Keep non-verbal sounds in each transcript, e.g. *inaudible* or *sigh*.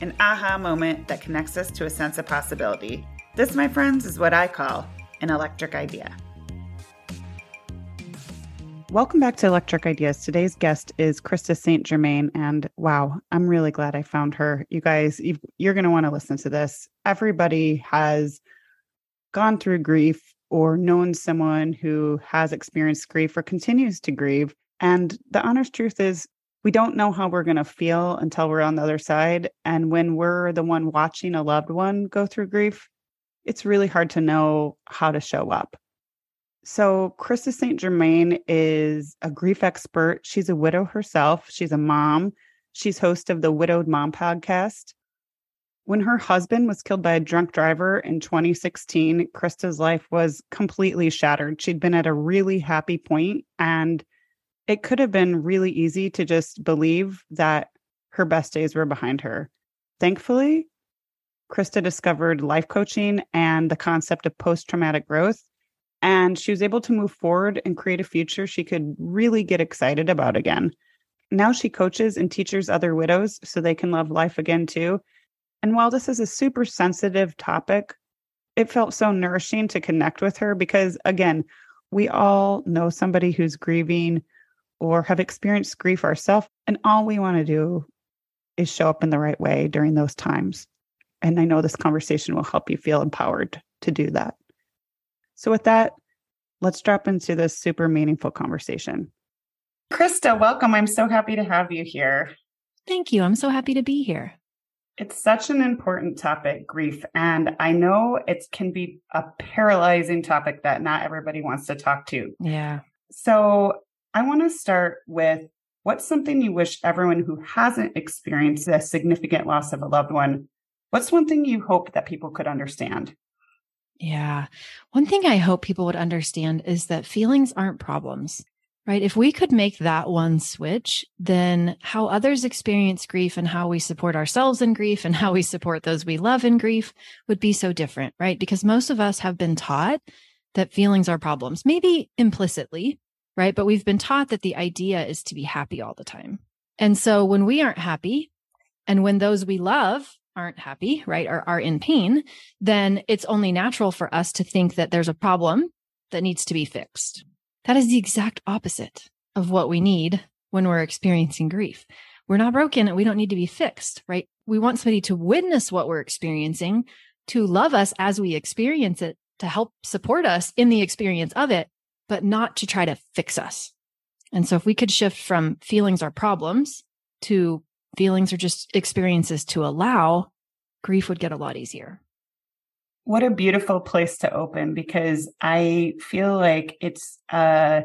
an aha moment that connects us to a sense of possibility. This, my friends, is what I call an electric idea. Welcome back to Electric Ideas. Today's guest is Krista St. Germain. And wow, I'm really glad I found her. You guys, you're going to want to listen to this. Everybody has gone through grief or known someone who has experienced grief or continues to grieve. And the honest truth is, we don't know how we're going to feel until we're on the other side. And when we're the one watching a loved one go through grief, it's really hard to know how to show up. So, Krista St. Germain is a grief expert. She's a widow herself, she's a mom. She's host of the Widowed Mom podcast. When her husband was killed by a drunk driver in 2016, Krista's life was completely shattered. She'd been at a really happy point and it could have been really easy to just believe that her best days were behind her. Thankfully, Krista discovered life coaching and the concept of post traumatic growth. And she was able to move forward and create a future she could really get excited about again. Now she coaches and teaches other widows so they can love life again too. And while this is a super sensitive topic, it felt so nourishing to connect with her because, again, we all know somebody who's grieving or have experienced grief ourselves. And all we want to do is show up in the right way during those times. And I know this conversation will help you feel empowered to do that. So, with that, let's drop into this super meaningful conversation. Krista, welcome. I'm so happy to have you here. Thank you. I'm so happy to be here. It's such an important topic, grief. And I know it can be a paralyzing topic that not everybody wants to talk to. Yeah. So I want to start with what's something you wish everyone who hasn't experienced a significant loss of a loved one, what's one thing you hope that people could understand? Yeah. One thing I hope people would understand is that feelings aren't problems, right? If we could make that one switch, then how others experience grief and how we support ourselves in grief and how we support those we love in grief would be so different, right? Because most of us have been taught that feelings are problems, maybe implicitly, right? But we've been taught that the idea is to be happy all the time. And so when we aren't happy and when those we love aren't happy, right, or are in pain, then it's only natural for us to think that there's a problem that needs to be fixed. That is the exact opposite of what we need when we're experiencing grief. We're not broken and we don't need to be fixed, right? We want somebody to witness what we're experiencing, to love us as we experience it, to help support us in the experience of it, but not to try to fix us. And so if we could shift from feelings are problems to feelings are just experiences to allow, grief would get a lot easier. What a beautiful place to open because I feel like it's a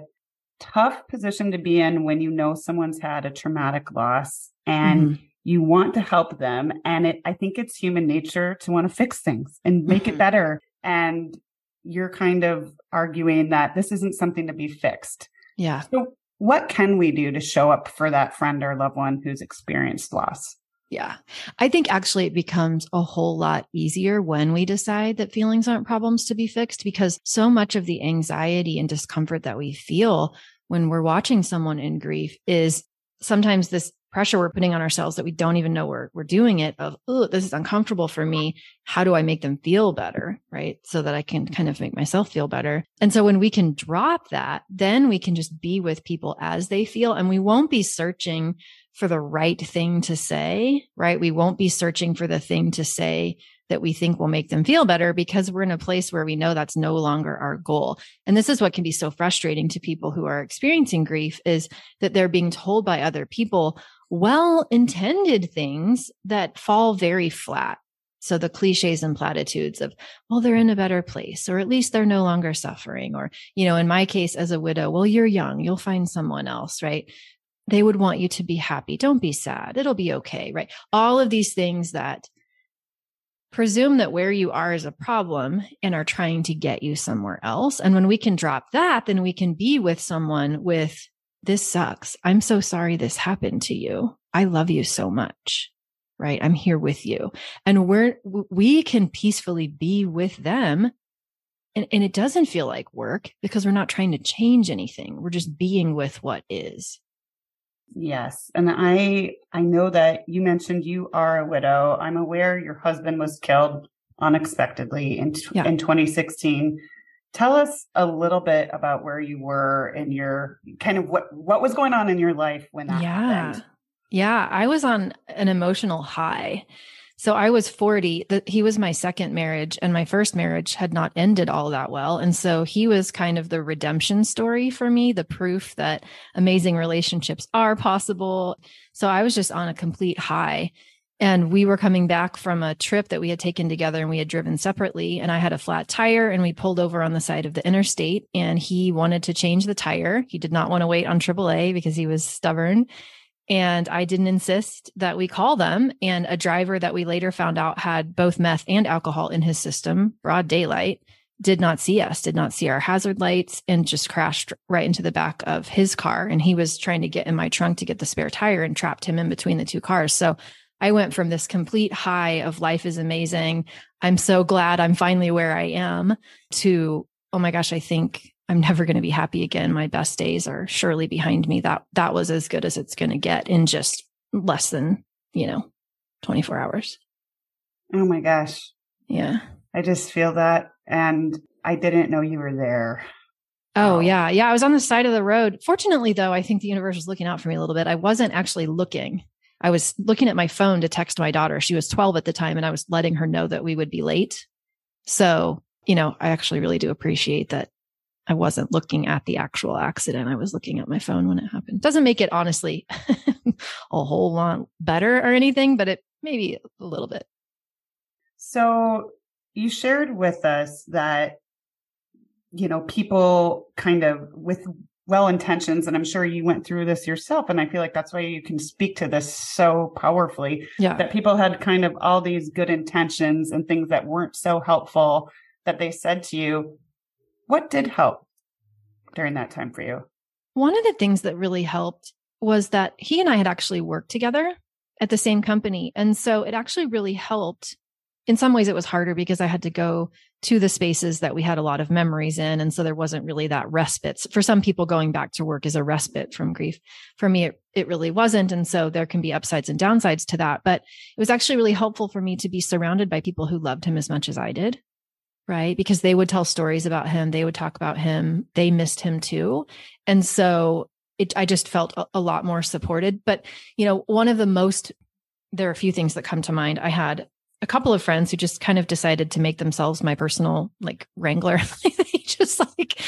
tough position to be in when you know someone's had a traumatic loss and mm-hmm. you want to help them. And it, I think it's human nature to want to fix things and make mm-hmm. it better. And you're kind of arguing that this isn't something to be fixed. Yeah. So, what can we do to show up for that friend or loved one who's experienced loss? Yeah. I think actually it becomes a whole lot easier when we decide that feelings aren't problems to be fixed because so much of the anxiety and discomfort that we feel when we're watching someone in grief is sometimes this pressure we're putting on ourselves that we don't even know we're, we're doing it of, oh, this is uncomfortable for me. How do I make them feel better? Right. So that I can kind of make myself feel better. And so when we can drop that, then we can just be with people as they feel and we won't be searching for the right thing to say, right? We won't be searching for the thing to say that we think will make them feel better because we're in a place where we know that's no longer our goal. And this is what can be so frustrating to people who are experiencing grief is that they're being told by other people, well intended things that fall very flat. So the cliches and platitudes of, well, they're in a better place, or at least they're no longer suffering. Or, you know, in my case as a widow, well, you're young, you'll find someone else, right? They would want you to be happy. Don't be sad. It'll be okay, right? All of these things that presume that where you are is a problem and are trying to get you somewhere else. And when we can drop that, then we can be with someone with this sucks. I'm so sorry this happened to you. I love you so much. Right. I'm here with you. And we're, we can peacefully be with them. And, and it doesn't feel like work because we're not trying to change anything. We're just being with what is. Yes. And I, I know that you mentioned you are a widow. I'm aware your husband was killed unexpectedly in, yeah. in 2016. Tell us a little bit about where you were in your kind of what, what was going on in your life when that yeah. happened. Yeah. I was on an emotional high. So I was 40. The, he was my second marriage, and my first marriage had not ended all that well. And so he was kind of the redemption story for me, the proof that amazing relationships are possible. So I was just on a complete high. And we were coming back from a trip that we had taken together and we had driven separately. And I had a flat tire and we pulled over on the side of the interstate and he wanted to change the tire. He did not want to wait on AAA because he was stubborn. And I didn't insist that we call them. And a driver that we later found out had both meth and alcohol in his system, broad daylight, did not see us, did not see our hazard lights, and just crashed right into the back of his car. And he was trying to get in my trunk to get the spare tire and trapped him in between the two cars. So I went from this complete high of life is amazing. I'm so glad I'm finally where I am to, oh my gosh, I think I'm never going to be happy again. My best days are surely behind me. That that was as good as it's going to get in just less than, you know, 24 hours. Oh my gosh. Yeah. I just feel that and I didn't know you were there. Oh, yeah. Yeah, I was on the side of the road. Fortunately though, I think the universe was looking out for me a little bit. I wasn't actually looking. I was looking at my phone to text my daughter. She was 12 at the time and I was letting her know that we would be late. So, you know, I actually really do appreciate that I wasn't looking at the actual accident. I was looking at my phone when it happened. Doesn't make it honestly *laughs* a whole lot better or anything, but it maybe a little bit. So you shared with us that, you know, people kind of with well intentions, and I'm sure you went through this yourself. And I feel like that's why you can speak to this so powerfully. Yeah. That people had kind of all these good intentions and things that weren't so helpful that they said to you, what did help during that time for you? One of the things that really helped was that he and I had actually worked together at the same company. And so it actually really helped. In some ways, it was harder because I had to go to the spaces that we had a lot of memories in. And so there wasn't really that respite. For some people, going back to work is a respite from grief. For me, it, it really wasn't. And so there can be upsides and downsides to that. But it was actually really helpful for me to be surrounded by people who loved him as much as I did right? Because they would tell stories about him, they would talk about him, they missed him too. And so it, I just felt a, a lot more supported. But, you know, one of the most, there are a few things that come to mind. I had a couple of friends who just kind of decided to make themselves my personal like wrangler. *laughs* they just like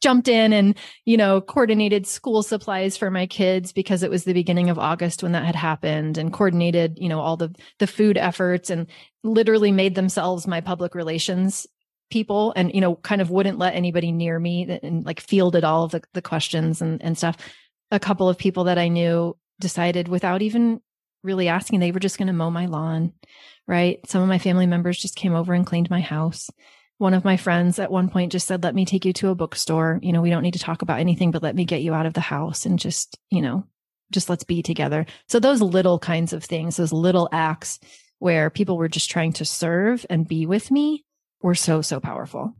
jumped in and, you know, coordinated school supplies for my kids because it was the beginning of August when that had happened and coordinated, you know, all the, the food efforts and literally made themselves my public relations people and you know kind of wouldn't let anybody near me and like fielded all of the, the questions and, and stuff a couple of people that i knew decided without even really asking. They were just going to mow my lawn right? Some of my family members just came over and cleaned my house. One of my friends at one point just said let me take you to a bookstore. You know we don't need to talk about anything but let me get you out of the house and just you know just let's be together. So those little kinds of things those little acts where people were just trying to serve and be with me were so, so powerful.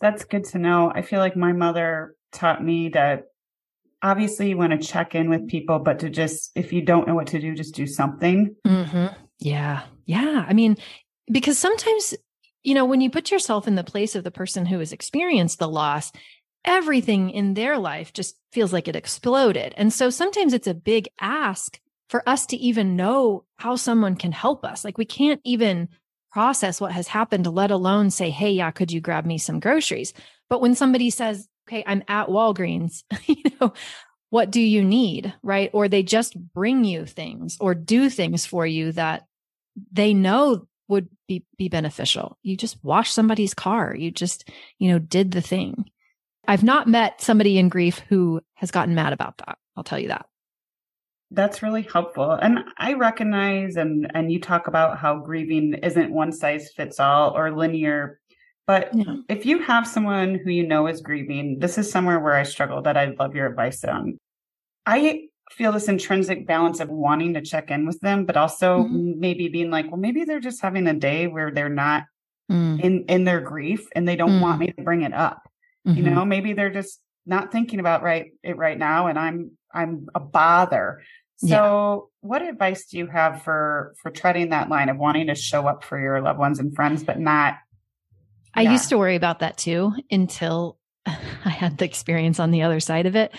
That's good to know. I feel like my mother taught me that obviously you want to check in with people, but to just, if you don't know what to do, just do something. Mm-hmm. Yeah. Yeah. I mean, because sometimes, you know, when you put yourself in the place of the person who has experienced the loss, everything in their life just feels like it exploded. And so sometimes it's a big ask for us to even know how someone can help us. Like we can't even process what has happened, let alone say, Hey, yeah, could you grab me some groceries? But when somebody says, Okay, I'm at Walgreens, *laughs* you know, what do you need? Right. Or they just bring you things or do things for you that they know would be, be beneficial. You just wash somebody's car. You just, you know, did the thing. I've not met somebody in grief who has gotten mad about that. I'll tell you that. That's really helpful. And I recognize and and you talk about how grieving isn't one size fits all or linear. But yeah. if you have someone who you know is grieving, this is somewhere where I struggle that I'd love your advice on. I feel this intrinsic balance of wanting to check in with them, but also mm-hmm. maybe being like, well, maybe they're just having a day where they're not mm. in in their grief and they don't mm. want me to bring it up. Mm-hmm. You know, maybe they're just not thinking about right it right now and I'm I'm a bother. So yeah. what advice do you have for for treading that line of wanting to show up for your loved ones and friends but not I yeah. used to worry about that too until *laughs* I had the experience on the other side of it.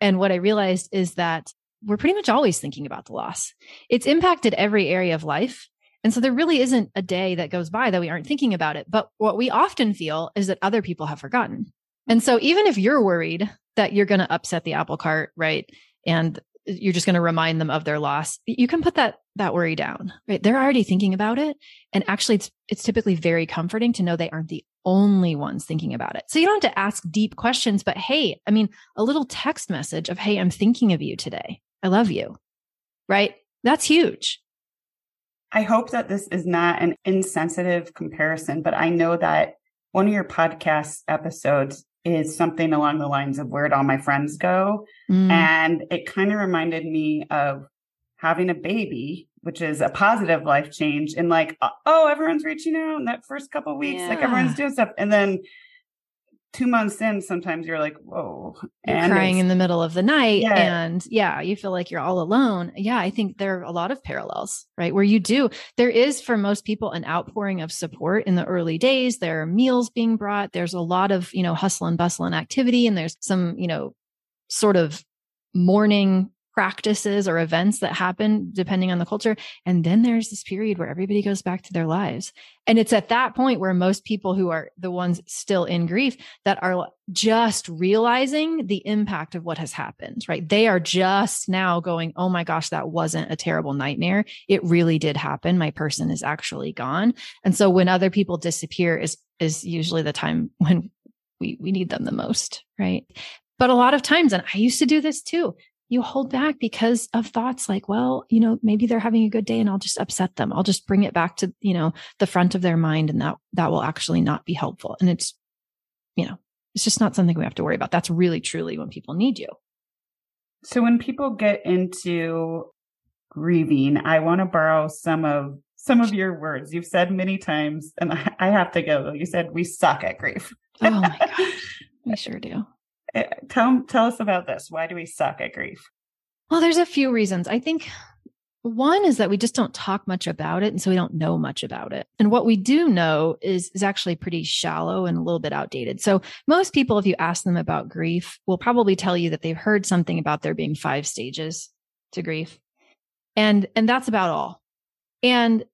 And what I realized is that we're pretty much always thinking about the loss. It's impacted every area of life. And so there really isn't a day that goes by that we aren't thinking about it. But what we often feel is that other people have forgotten. And so even if you're worried that you're going to upset the apple cart, right? And you're just going to remind them of their loss, you can put that that worry down, right? They're already thinking about it. And actually it's it's typically very comforting to know they aren't the only ones thinking about it. So you don't have to ask deep questions, but hey, I mean, a little text message of, hey, I'm thinking of you today. I love you. Right? That's huge. I hope that this is not an insensitive comparison, but I know that one of your podcast episodes is something along the lines of where'd all my friends go? Mm. And it kind of reminded me of having a baby, which is a positive life change and like, uh, oh, everyone's reaching out in that first couple weeks, yeah. like everyone's doing stuff. And then two months in, sometimes you're like, whoa. You're and crying in the middle of the night. Yeah. And yeah, you feel like you're all alone. Yeah, I think there are a lot of parallels, right? Where you do, there is for most people an outpouring of support in the early days. There are meals being brought. There's a lot of, you know, hustle and bustle and activity. And there's some, you know, sort of mourning practices or events that happen depending on the culture. And then there's this period where everybody goes back to their lives. And it's at that point where most people who are the ones still in grief that are just realizing the impact of what has happened, right? They are just now going, Oh my gosh, that wasn't a terrible nightmare. It really did happen. My person is actually gone. And so when other people disappear is, is usually the time *laughs* when we, we need them the most, right? But a lot of times, and I used to do this too, you hold back because of thoughts like, well, you know, maybe they're having a good day and I'll just upset them. I'll just bring it back to, you know, the front of their mind and that, that will actually not be helpful. And it's, you know, it's just not something we have to worry about. That's really truly when people need you. So when people get into grieving, I want to borrow some of some of your words. You've said many times, and I, *laughs* I have to go. You said we suck at grief. oh my *laughs* gosh, we sure do. Eh, tell tell us about this. Why do we suck at grief? Well, there's a few reasons. I think one is that we just don't talk much about it and so we don't know much about it. And what we do know is is actually pretty shallow and a little bit outdated. So most people if you ask them about grief will probably tell you that they've heard something about there being five stages to grief. And and that's about all. And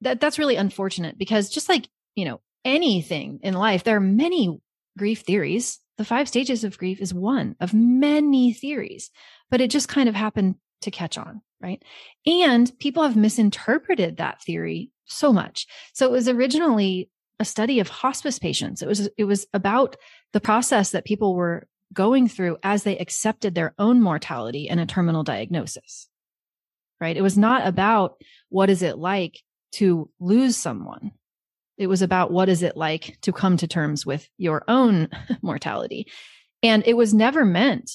that that's really unfortunate because just like, you know, anything in life there are many grief theories the five stages of grief is one of many theories, but it just kind of happened to catch on, right? And people have misinterpreted that theory so much. So it was originally a study of hospice patients. It was, it was about the process that people were going through as they accepted their own mortality and a terminal diagnosis, right? It was not about what is it like to lose someone it was about what is it like to come to terms with your own *laughs* mortality. And it was never meant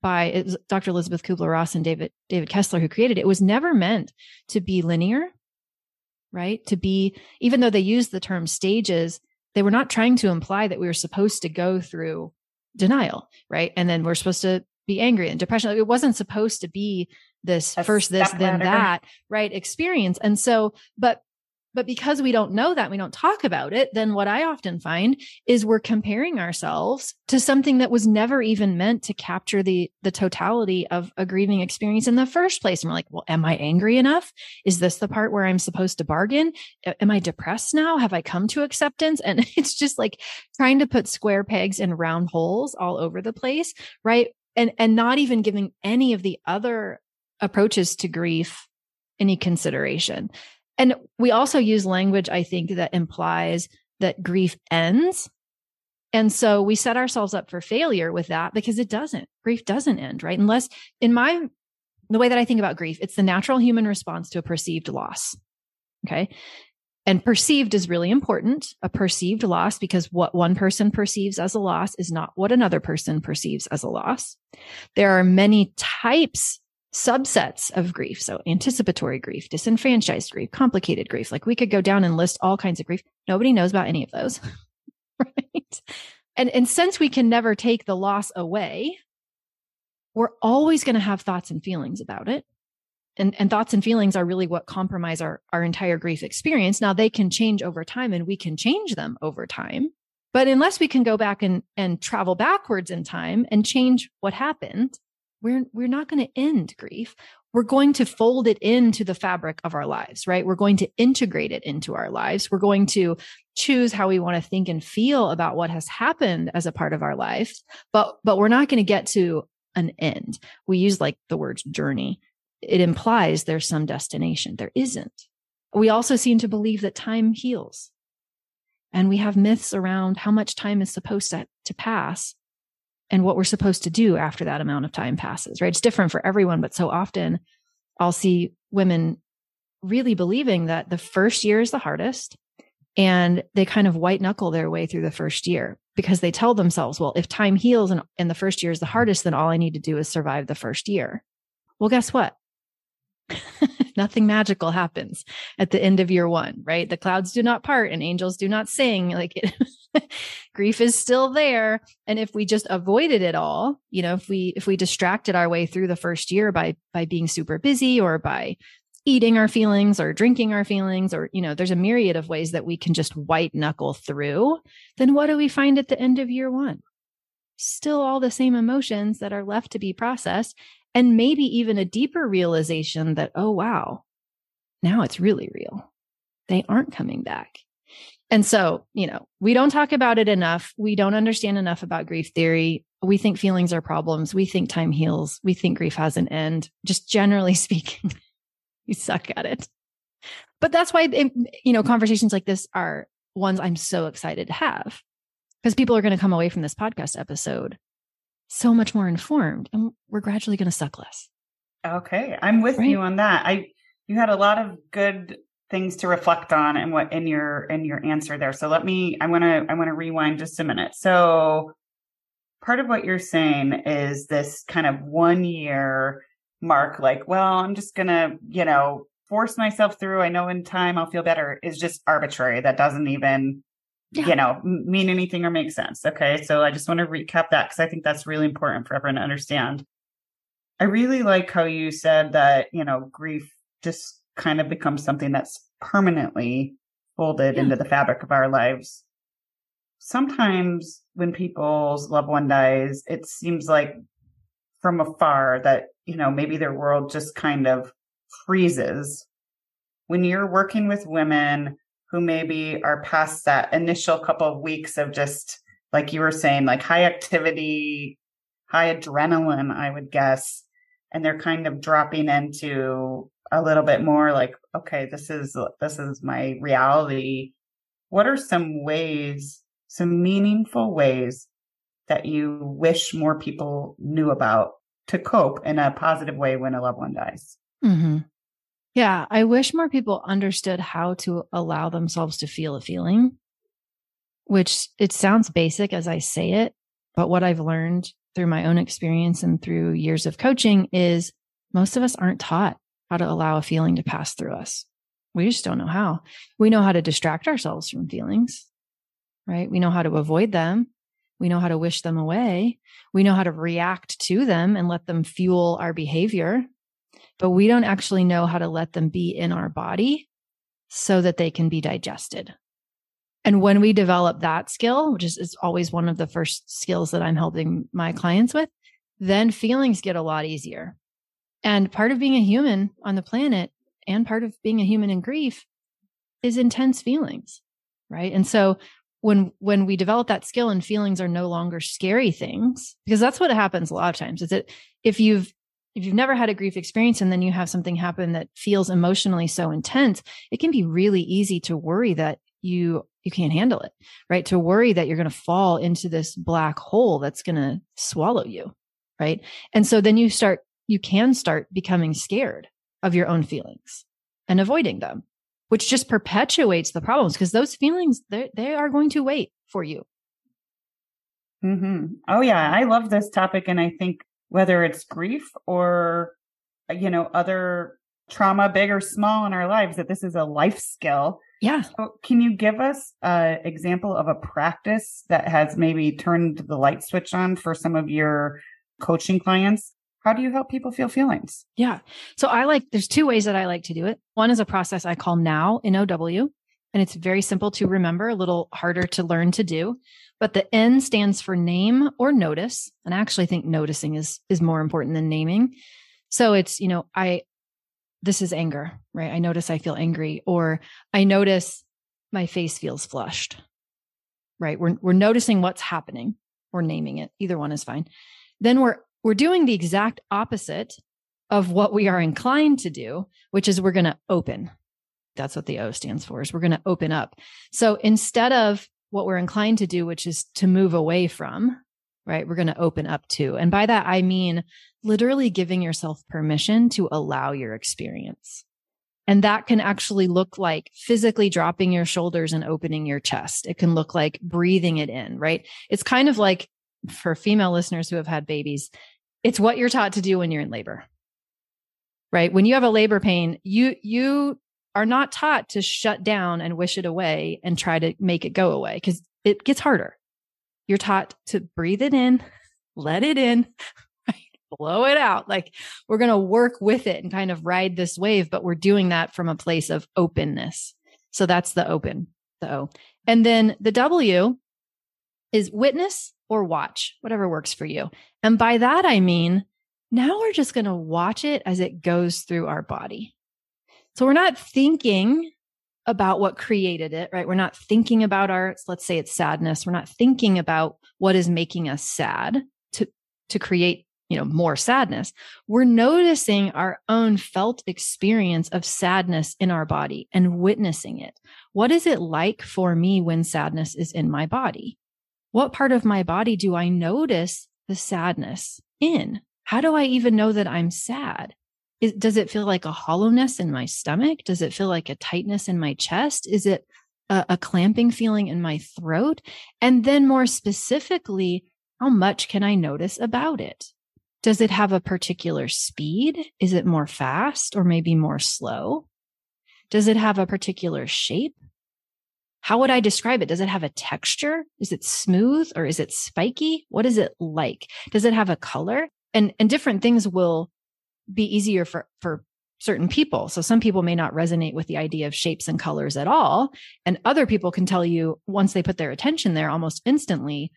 by Dr. Elisabeth Kubler-Ross and David David Kessler who created it. It was never meant to be linear, right? To be even though they used the term stages, they were not trying to imply that we were supposed to go through denial, right? And then we're supposed to be angry and depression. It wasn't supposed to be this first this then that, right? Experience. And so, but but because we don't know that, we don't talk about it, then what I often find is we're comparing ourselves to something that was never even meant to capture the, the totality of a grieving experience in the first place. And we're like, well, am I angry enough? Is this the part where I'm supposed to bargain? Am I depressed now? Have I come to acceptance? And *laughs* it's just like trying to put square pegs in round holes all over the place. Right. And, and not even giving any of the other approaches to grief any consideration. And we also use language, I think, that implies that grief ends. And so we set ourselves up for failure with that because it doesn't. Grief doesn't end, right? Unless, in my the way that I think about grief, it's the natural human response to a perceived loss. Okay. And perceived is really important, a perceived loss, because what one person perceives as a loss is not what another person perceives as a loss. There are many types, subsets of grief. So anticipatory grief, disenfranchised grief, complicated grief. Like we could go down and list all kinds of grief. Nobody knows about any of those. *laughs* right. And, and since we can never take the loss away, we're always going to have thoughts and feelings about it and, and thoughts and feelings are really what compromise our, our entire grief experience. Now they can change over time and we can change them over time. But unless we can go back and, and travel backwards in time and change what happened, we're, we're not going to end grief. We're going to fold it into the fabric of our lives, right? We're going to integrate it into our lives. We're going to choose how we want to think and feel about what has happened as a part of our life. But, but we're not going to get to an end. We use like the word journey it implies there's some destination. There isn't. We also seem to believe that time heals. And we have myths around how much time is supposed to, to pass and what we're supposed to do after that amount of time passes, right? It's different for everyone, but so often I'll see women really believing that the first year is the hardest and they kind of white knuckle their way through the first year because they tell themselves, well, if time heals and, and the first year is the hardest, then all I need to do is survive the first year. Well, guess what? *laughs* nothing magical happens at the end of year one, right? The clouds do not part and angels do not sing. Like it, *laughs* *laughs* grief is still there. And if we just avoided it all, you know, if we, if we distracted our way through the first year by, by being super busy or by eating our feelings or drinking our feelings, or, you know, there's a myriad of ways that we can just white knuckle through, then what do we find at the end of year one? Still all the same emotions that are left to be processed and maybe even a deeper realization that, oh, wow, now it's really real. They aren't coming back. And so, you know, we don't talk about it enough. We don't understand enough about grief theory. We think feelings are problems. We think time heals. We think grief has an end. Just generally *laughs* speaking, we suck at it. But that's why, you know, conversations like this are ones I'm so excited to have because people are going to come away from this podcast episode so much more informed and we're gradually going to suck less. Okay. I'm with right? you on that. I, you had a lot of good things to reflect on and what in your, in your answer there. So let me, I want to, I want to rewind just a minute. So part of what you're saying is this kind of one year mark, like, well, I'm just going to, you know, force myself through. I know in time I'll feel better is just arbitrary. That doesn't even yeah. you know, mean anything or make sense. Okay. So I just want to recap that because I think that's really important for everyone to understand. I really like how you said that, you know, grief just kind of becomes something that's permanently folded yeah. into the fabric of our lives. Sometimes when people's loved one dies, it seems like from afar that, you know, maybe their world just kind of freezes. When you're working with women who maybe are past that initial couple of weeks of just like you were saying, like high activity, high adrenaline, I would guess. And they're kind of dropping into a little bit more like, okay, this is, this is my reality. What are some ways, some meaningful ways that you wish more people knew about to cope in a positive way when a loved one dies? Mm-hmm. Yeah, I wish more people understood how to allow themselves to feel a feeling, which it sounds basic as I say it, but what I've learned through my own experience and through years of coaching is most of us aren't taught how to allow a feeling to pass through us. We just don't know how. We know how to distract ourselves from feelings, right? We know how to avoid them. We know how to wish them away. We know how to react to them and let them fuel our behavior but we don't actually know how to let them be in our body so that they can be digested. And when we develop that skill, which is, is always one of the first skills that I'm helping my clients with, then feelings get a lot easier. And part of being a human on the planet and part of being a human in grief is intense feelings. Right. And so when when we develop that skill and feelings are no longer scary things because that's what happens a lot of times is that if you've if you've never had a grief experience and then you have something happen that feels emotionally so intense, it can be really easy to worry that you you can't handle it, right? To worry that you're going to fall into this black hole that's going to swallow you, right? And so then you start you can start becoming scared of your own feelings and avoiding them, which just perpetuates the problems because those feelings, they are going to wait for you. Mm-hmm. Oh, yeah. I love this topic. And I think whether it's grief or, you know, other trauma, big or small in our lives, that this is a life skill. Yeah. So can you give us an example of a practice that has maybe turned the light switch on for some of your coaching clients? How do you help people feel feelings? Yeah. So I like, there's two ways that I like to do it. One is a process I call now in OW, and it's very simple to remember, a little harder to learn to do. But the N stands for name or notice. And I actually think noticing is, is more important than naming. So it's, you know, I, this is anger, right? I notice I feel angry or I notice my face feels flushed, right? We're, we're noticing what's happening We're naming it. Either one is fine. Then we're, we're doing the exact opposite of what we are inclined to do, which is we're going to open. That's what the O stands for is we're going to open up. So instead of what we're inclined to do, which is to move away from, right? We're going to open up to. And by that, I mean literally giving yourself permission to allow your experience. And that can actually look like physically dropping your shoulders and opening your chest. It can look like breathing it in, right? It's kind of like for female listeners who have had babies, it's what you're taught to do when you're in labor. Right? When you have a labor pain, you you are not taught to shut down and wish it away and try to make it go away because it gets harder. You're taught to breathe it in, *laughs* let it in, *laughs* blow it out. Like we're going to work with it and kind of ride this wave, but we're doing that from a place of openness. So that's the open, the O. And then the W is witness or watch, whatever works for you. And by that, I mean, now we're just going to watch it as it goes through our body. So we're not thinking about what created it, right? We're not thinking about our, let's say it's sadness. We're not thinking about what is making us sad to, to create, you know, more sadness. We're noticing our own felt experience of sadness in our body and witnessing it. What is it like for me when sadness is in my body? What part of my body do I notice the sadness in? How do I even know that I'm sad? Is, does it feel like a hollowness in my stomach? Does it feel like a tightness in my chest? Is it a, a clamping feeling in my throat? And then more specifically, how much can I notice about it? Does it have a particular speed? Is it more fast or maybe more slow? Does it have a particular shape? How would I describe it? Does it have a texture? Is it smooth or is it spiky? What is it like? Does it have a color? And, and different things will be easier for, for certain people. So some people may not resonate with the idea of shapes and colors at all. And other people can tell you once they put their attention there almost instantly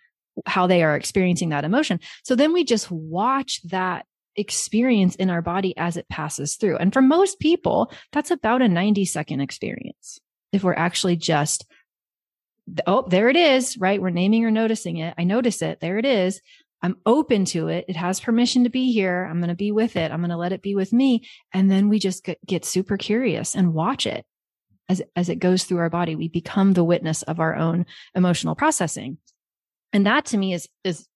how they are experiencing that emotion. So then we just watch that experience in our body as it passes through. And for most people, that's about a 90 second experience. If we're actually just, oh, there it is, right? We're naming or noticing it. I notice it. There it is. I'm open to it. It has permission to be here. I'm going to be with it. I'm going to let it be with me. And then we just get, super curious and watch it as, as it goes through our body. We become the witness of our own emotional processing. And that to me is, is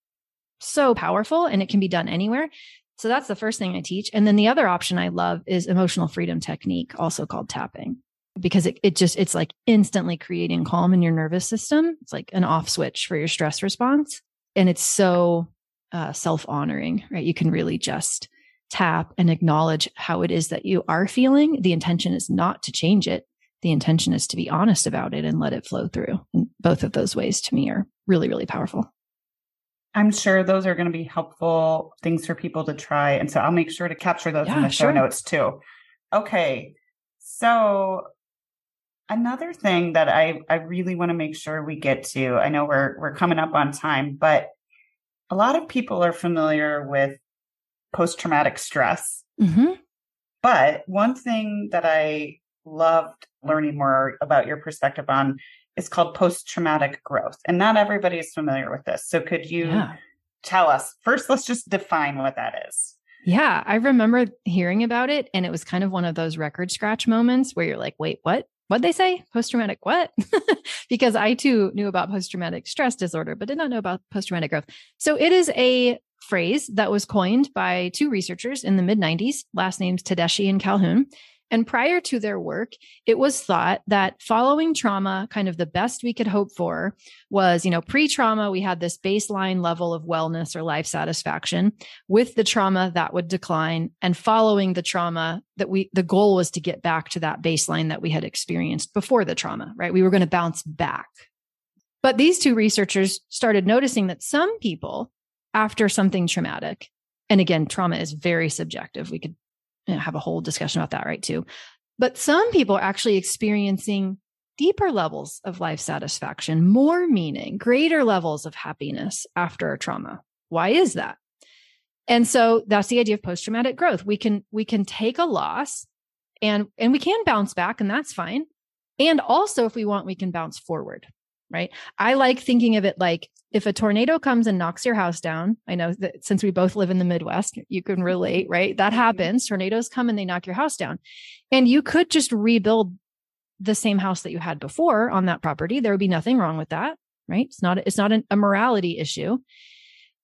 so powerful and it can be done anywhere. So that's the first thing I teach. And then the other option I love is emotional freedom technique, also called tapping, because it, it just, it's like instantly creating calm in your nervous system. It's like an off switch for your stress response. And it's so uh, self honoring, right? You can really just tap and acknowledge how it is that you are feeling. The intention is not to change it. The intention is to be honest about it and let it flow through. And both of those ways to me are really, really powerful. I'm sure those are going to be helpful things for people to try. And so I'll make sure to capture those yeah, in the show notes too. Okay. So another thing that I, I really want to make sure we get to, I know we're we're coming up on time, but a lot of people are familiar with post traumatic stress. Mm-hmm. But one thing that I loved learning more about your perspective on is called post traumatic growth. And not everybody is familiar with this. So could you yeah. tell us first, let's just define what that is. Yeah, I remember hearing about it. And it was kind of one of those record scratch moments where you're like, wait, what? What'd they say? Post traumatic what? *laughs* because I too knew about post traumatic stress disorder, but did not know about post traumatic growth. So it is a phrase that was coined by two researchers in the mid 90s, last names Tedeschi and Calhoun. And prior to their work, it was thought that following trauma, kind of the best we could hope for was, you know, pre trauma, we had this baseline level of wellness or life satisfaction. With the trauma, that would decline. And following the trauma, that we, the goal was to get back to that baseline that we had experienced before the trauma, right? We were going to bounce back. But these two researchers started noticing that some people, after something traumatic, and again, trauma is very subjective. We could have a whole discussion about that, right? Too. But some people are actually experiencing deeper levels of life satisfaction, more meaning, greater levels of happiness after a trauma. Why is that? And so that's the idea of post traumatic growth. We can, we can take a loss and, and we can bounce back and that's fine. And also if we want, we can bounce forward right? I like thinking of it like if a tornado comes and knocks your house down, I know that since we both live in the Midwest, you can relate, right? That mm-hmm. happens. Tornadoes come and they knock your house down. And you could just rebuild the same house that you had before on that property. There would be nothing wrong with that, right? It's not, it's not an, a morality issue.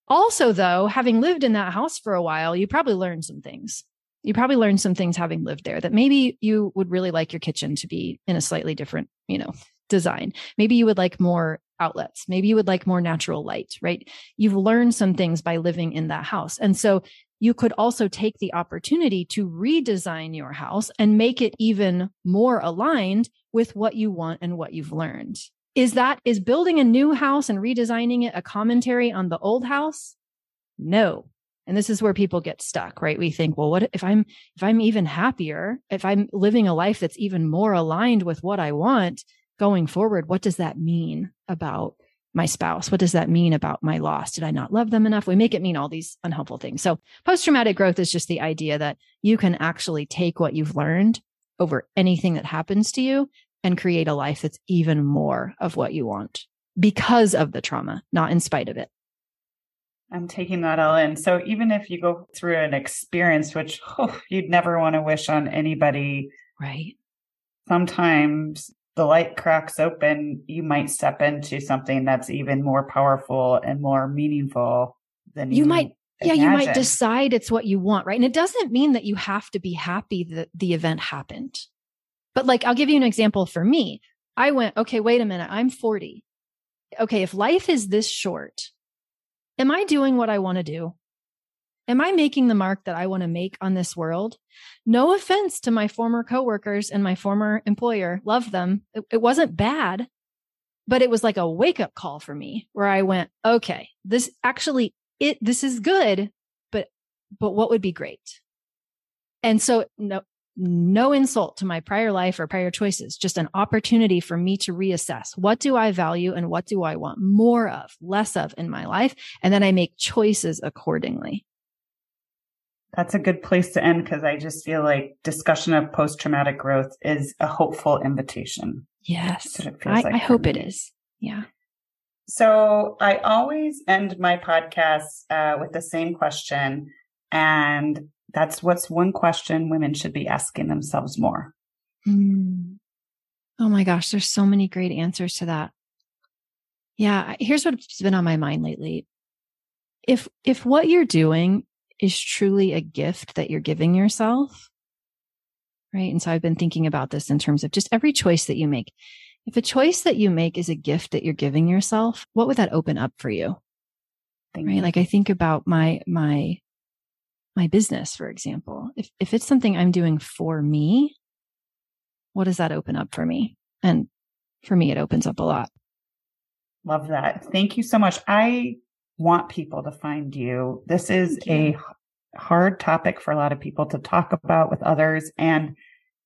Also, though, having lived in that house for a while, you probably learned some things. You probably learned some things having lived there that maybe you would really like your kitchen to be in a slightly different, you know, design. Maybe you would like more outlets. Maybe you would like more natural light, right? You've learned some things by living in that house. And so you could also take the opportunity to redesign your house and make it even more aligned with what you want and what you've learned. Is that, is building a new house and redesigning it a commentary on the old house? No. And this is where people get stuck, right? We think, well, what if I'm, if I'm even happier, if I'm living a life that's even more aligned with what I want, going forward, what does that mean about my spouse? What does that mean about my loss? Did I not love them enough? We make it mean all these unhelpful things. So post traumatic growth is just the idea that you can actually take what you've learned over anything that happens to you and create a life that's even more of what you want because of the trauma, not in spite of it. I'm taking that all in. So even if you go through an experience, which oh, you'd never want to wish on anybody. Right. Sometimes the light cracks open, you might step into something that's even more powerful and more meaningful than you, you might. Imagine. Yeah, you might decide it's what you want, right? And it doesn't mean that you have to be happy that the event happened. But like, I'll give you an example for me. I went, okay, wait a minute. I'm 40. Okay. If life is this short, am I doing what I want to do? Am I making the mark that I want to make on this world? No offense to my former coworkers and my former employer. Love them. It, it wasn't bad, but it was like a wake up call for me where I went, okay, this actually, it, this is good, but, but what would be great? And so no, no insult to my prior life or prior choices, just an opportunity for me to reassess what do I value and what do I want more of, less of in my life? And then I make choices accordingly. That's a good place to end because I just feel like discussion of post traumatic growth is a hopeful invitation. Yes. I, like I hope it is. Yeah. So I always end my podcast uh, with the same question. And that's what's one question women should be asking themselves more. Mm. Oh my gosh, there's so many great answers to that. Yeah, here's what's been on my mind lately. If if what you're doing is truly a gift that you're giving yourself. Right. And so I've been thinking about this in terms of just every choice that you make. If a choice that you make is a gift that you're giving yourself, what would that open up for you? Thank right. You. Like I think about my, my, my business, for example. If, if it's something I'm doing for me, what does that open up for me? And for me, it opens up a lot. Love that. Thank you so much. I want people to find you. This is a hard topic for a lot of people to talk about with others, and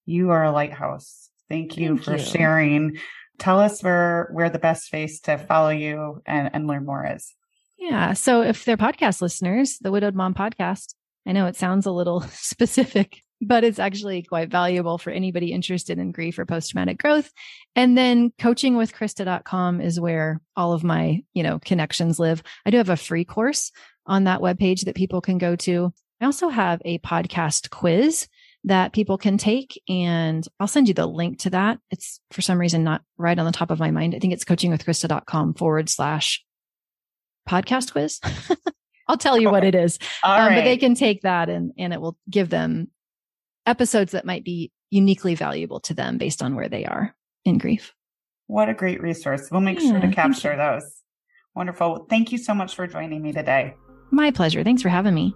you are a lighthouse. Thank you Thank for you. sharing. Tell us where where the best face to follow you and, and learn more is. Yeah. So if they're podcast listeners, the Widowed Mom podcast, I know it sounds a little *laughs* specific, but it's actually quite valuable for anybody interested in grief or post traumatic growth. And then coachingwithkrista.com is where all of my, you know, connections live. I do have a free course on that webpage that people can go to. I also have a podcast quiz that people can take and I'll send you the link to that. It's for some reason not right on the top of my mind. I think it's coachingwithkrista.com forward slash podcast quiz. *laughs* I'll tell you what it is. Um, right. But they can take that and and it will give them episodes that might be uniquely valuable to them based on where they are in grief. What a great resource. We'll make Yeah, sure to capture those. Wonderful. Thank you so much for joining me today. My pleasure. Thanks for having me.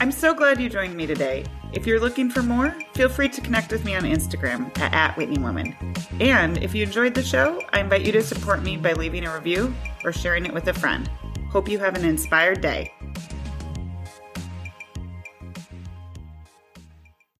I'm so glad you joined me today. If you're looking for more, feel free to connect with me on Instagram at, at Whitney Woman. And if you enjoyed the show, I invite you to support me by leaving a review or sharing it with a friend. Hope you have an inspired day.